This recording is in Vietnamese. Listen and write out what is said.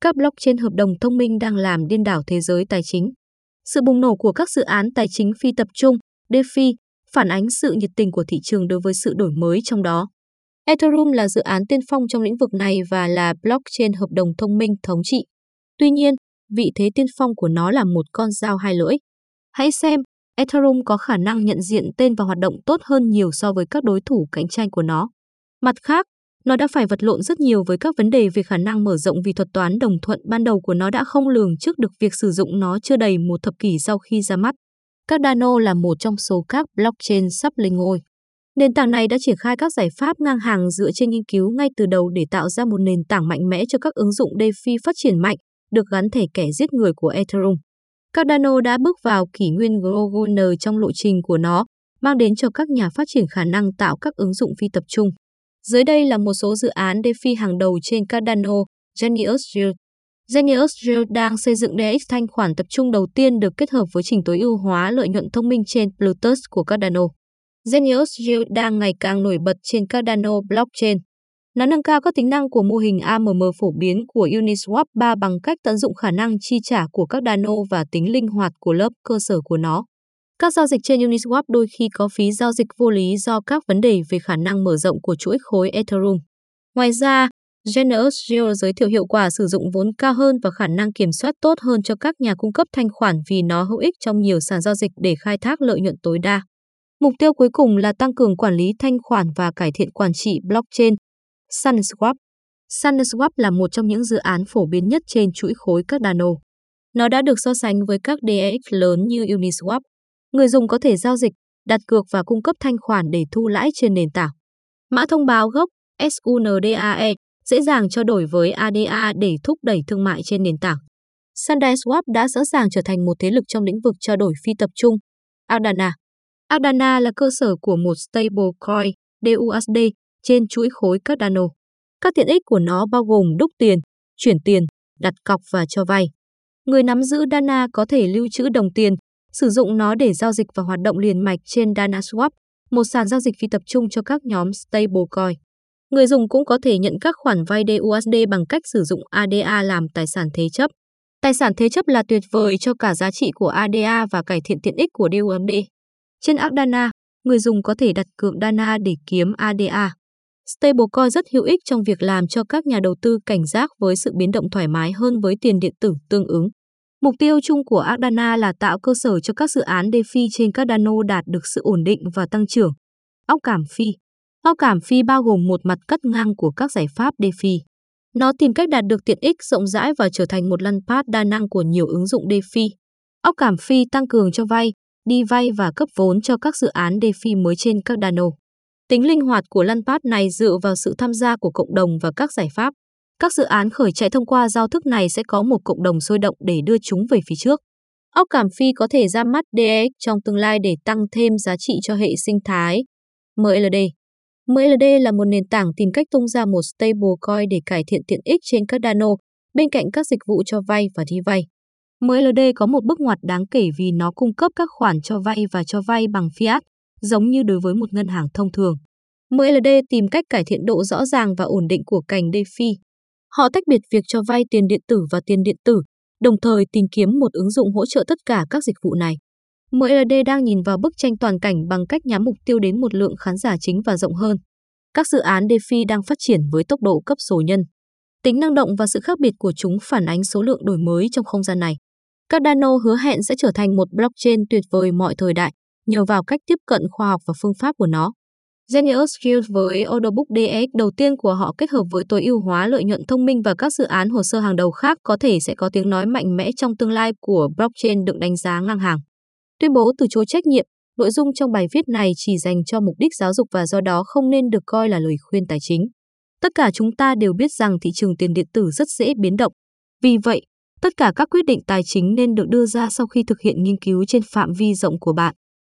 các blockchain hợp đồng thông minh đang làm điên đảo thế giới tài chính. Sự bùng nổ của các dự án tài chính phi tập trung, DeFi, phản ánh sự nhiệt tình của thị trường đối với sự đổi mới trong đó. Ethereum là dự án tiên phong trong lĩnh vực này và là blockchain hợp đồng thông minh thống trị. Tuy nhiên, vị thế tiên phong của nó là một con dao hai lưỡi. Hãy xem, Ethereum có khả năng nhận diện tên và hoạt động tốt hơn nhiều so với các đối thủ cạnh tranh của nó. Mặt khác, nó đã phải vật lộn rất nhiều với các vấn đề về khả năng mở rộng vì thuật toán đồng thuận ban đầu của nó đã không lường trước được việc sử dụng nó chưa đầy một thập kỷ sau khi ra mắt. Cardano là một trong số các blockchain sắp lên ngôi. Nền tảng này đã triển khai các giải pháp ngang hàng dựa trên nghiên cứu ngay từ đầu để tạo ra một nền tảng mạnh mẽ cho các ứng dụng DeFi phát triển mạnh, được gắn thẻ kẻ giết người của Ethereum. Cardano đã bước vào kỷ nguyên Grogoner trong lộ trình của nó, mang đến cho các nhà phát triển khả năng tạo các ứng dụng phi tập trung. Dưới đây là một số dự án DeFi hàng đầu trên Cardano, Genius Yield. Genius Yield đang xây dựng DX thanh khoản tập trung đầu tiên được kết hợp với trình tối ưu hóa lợi nhuận thông minh trên Plutus của Cardano. Genius Yield đang ngày càng nổi bật trên Cardano blockchain. Nó nâng cao các tính năng của mô hình AMM phổ biến của Uniswap 3 bằng cách tận dụng khả năng chi trả của các Cardano và tính linh hoạt của lớp cơ sở của nó. Các giao dịch trên Uniswap đôi khi có phí giao dịch vô lý do các vấn đề về khả năng mở rộng của chuỗi khối Ethereum. Ngoài ra, Generous Geo giới thiệu hiệu quả sử dụng vốn cao hơn và khả năng kiểm soát tốt hơn cho các nhà cung cấp thanh khoản vì nó hữu ích trong nhiều sàn giao dịch để khai thác lợi nhuận tối đa. Mục tiêu cuối cùng là tăng cường quản lý thanh khoản và cải thiện quản trị blockchain. SunSwap SunSwap là một trong những dự án phổ biến nhất trên chuỗi khối Cardano. Nó đã được so sánh với các DEX lớn như Uniswap, Người dùng có thể giao dịch, đặt cược và cung cấp thanh khoản để thu lãi trên nền tảng. Mã thông báo gốc SUNDAE dễ dàng trao đổi với ADA để thúc đẩy thương mại trên nền tảng. SundaeSwap đã sẵn sàng trở thành một thế lực trong lĩnh vực trao đổi phi tập trung. Adana Adana là cơ sở của một stablecoin DUSD trên chuỗi khối Cardano. Các tiện ích của nó bao gồm đúc tiền, chuyển tiền, đặt cọc và cho vay. Người nắm giữ Dana có thể lưu trữ đồng tiền, sử dụng nó để giao dịch và hoạt động liền mạch trên DanaSwap, một sàn giao dịch phi tập trung cho các nhóm stablecoin. Người dùng cũng có thể nhận các khoản vay DUSD bằng cách sử dụng ADA làm tài sản thế chấp. Tài sản thế chấp là tuyệt vời cho cả giá trị của ADA và cải thiện tiện ích của DUSD. Trên app Dana, người dùng có thể đặt cược Dana để kiếm ADA. Stablecoin rất hữu ích trong việc làm cho các nhà đầu tư cảnh giác với sự biến động thoải mái hơn với tiền điện tử tương ứng. Mục tiêu chung của Ardana là tạo cơ sở cho các dự án DeFi trên Cardano đạt được sự ổn định và tăng trưởng. Óc cảm phi Óc cảm phi bao gồm một mặt cắt ngang của các giải pháp DeFi. Nó tìm cách đạt được tiện ích rộng rãi và trở thành một lăn pad đa năng của nhiều ứng dụng DeFi. Óc cảm phi tăng cường cho vay, đi vay và cấp vốn cho các dự án DeFi mới trên Cardano. Tính linh hoạt của lăn pad này dựa vào sự tham gia của cộng đồng và các giải pháp. Các dự án khởi chạy thông qua giao thức này sẽ có một cộng đồng sôi động để đưa chúng về phía trước. Ốc cảm phi có thể ra mắt De trong tương lai để tăng thêm giá trị cho hệ sinh thái. MLD MLD là một nền tảng tìm cách tung ra một stablecoin để cải thiện tiện ích trên Cardano, bên cạnh các dịch vụ cho vay và đi vay. MLD có một bước ngoặt đáng kể vì nó cung cấp các khoản cho vay và cho vay bằng fiat, giống như đối với một ngân hàng thông thường. MLD tìm cách cải thiện độ rõ ràng và ổn định của cành DeFi. Họ tách biệt việc cho vay tiền điện tử và tiền điện tử, đồng thời tìm kiếm một ứng dụng hỗ trợ tất cả các dịch vụ này. MLD đang nhìn vào bức tranh toàn cảnh bằng cách nhắm mục tiêu đến một lượng khán giả chính và rộng hơn. Các dự án DeFi đang phát triển với tốc độ cấp số nhân. Tính năng động và sự khác biệt của chúng phản ánh số lượng đổi mới trong không gian này. Cardano hứa hẹn sẽ trở thành một blockchain tuyệt vời mọi thời đại, nhờ vào cách tiếp cận khoa học và phương pháp của nó. Genius Skills với Orderbook DX đầu tiên của họ kết hợp với tối ưu hóa lợi nhuận thông minh và các dự án hồ sơ hàng đầu khác có thể sẽ có tiếng nói mạnh mẽ trong tương lai của blockchain được đánh giá ngang hàng. Tuyên bố từ chối trách nhiệm, nội dung trong bài viết này chỉ dành cho mục đích giáo dục và do đó không nên được coi là lời khuyên tài chính. Tất cả chúng ta đều biết rằng thị trường tiền điện tử rất dễ biến động. Vì vậy, tất cả các quyết định tài chính nên được đưa ra sau khi thực hiện nghiên cứu trên phạm vi rộng của bạn.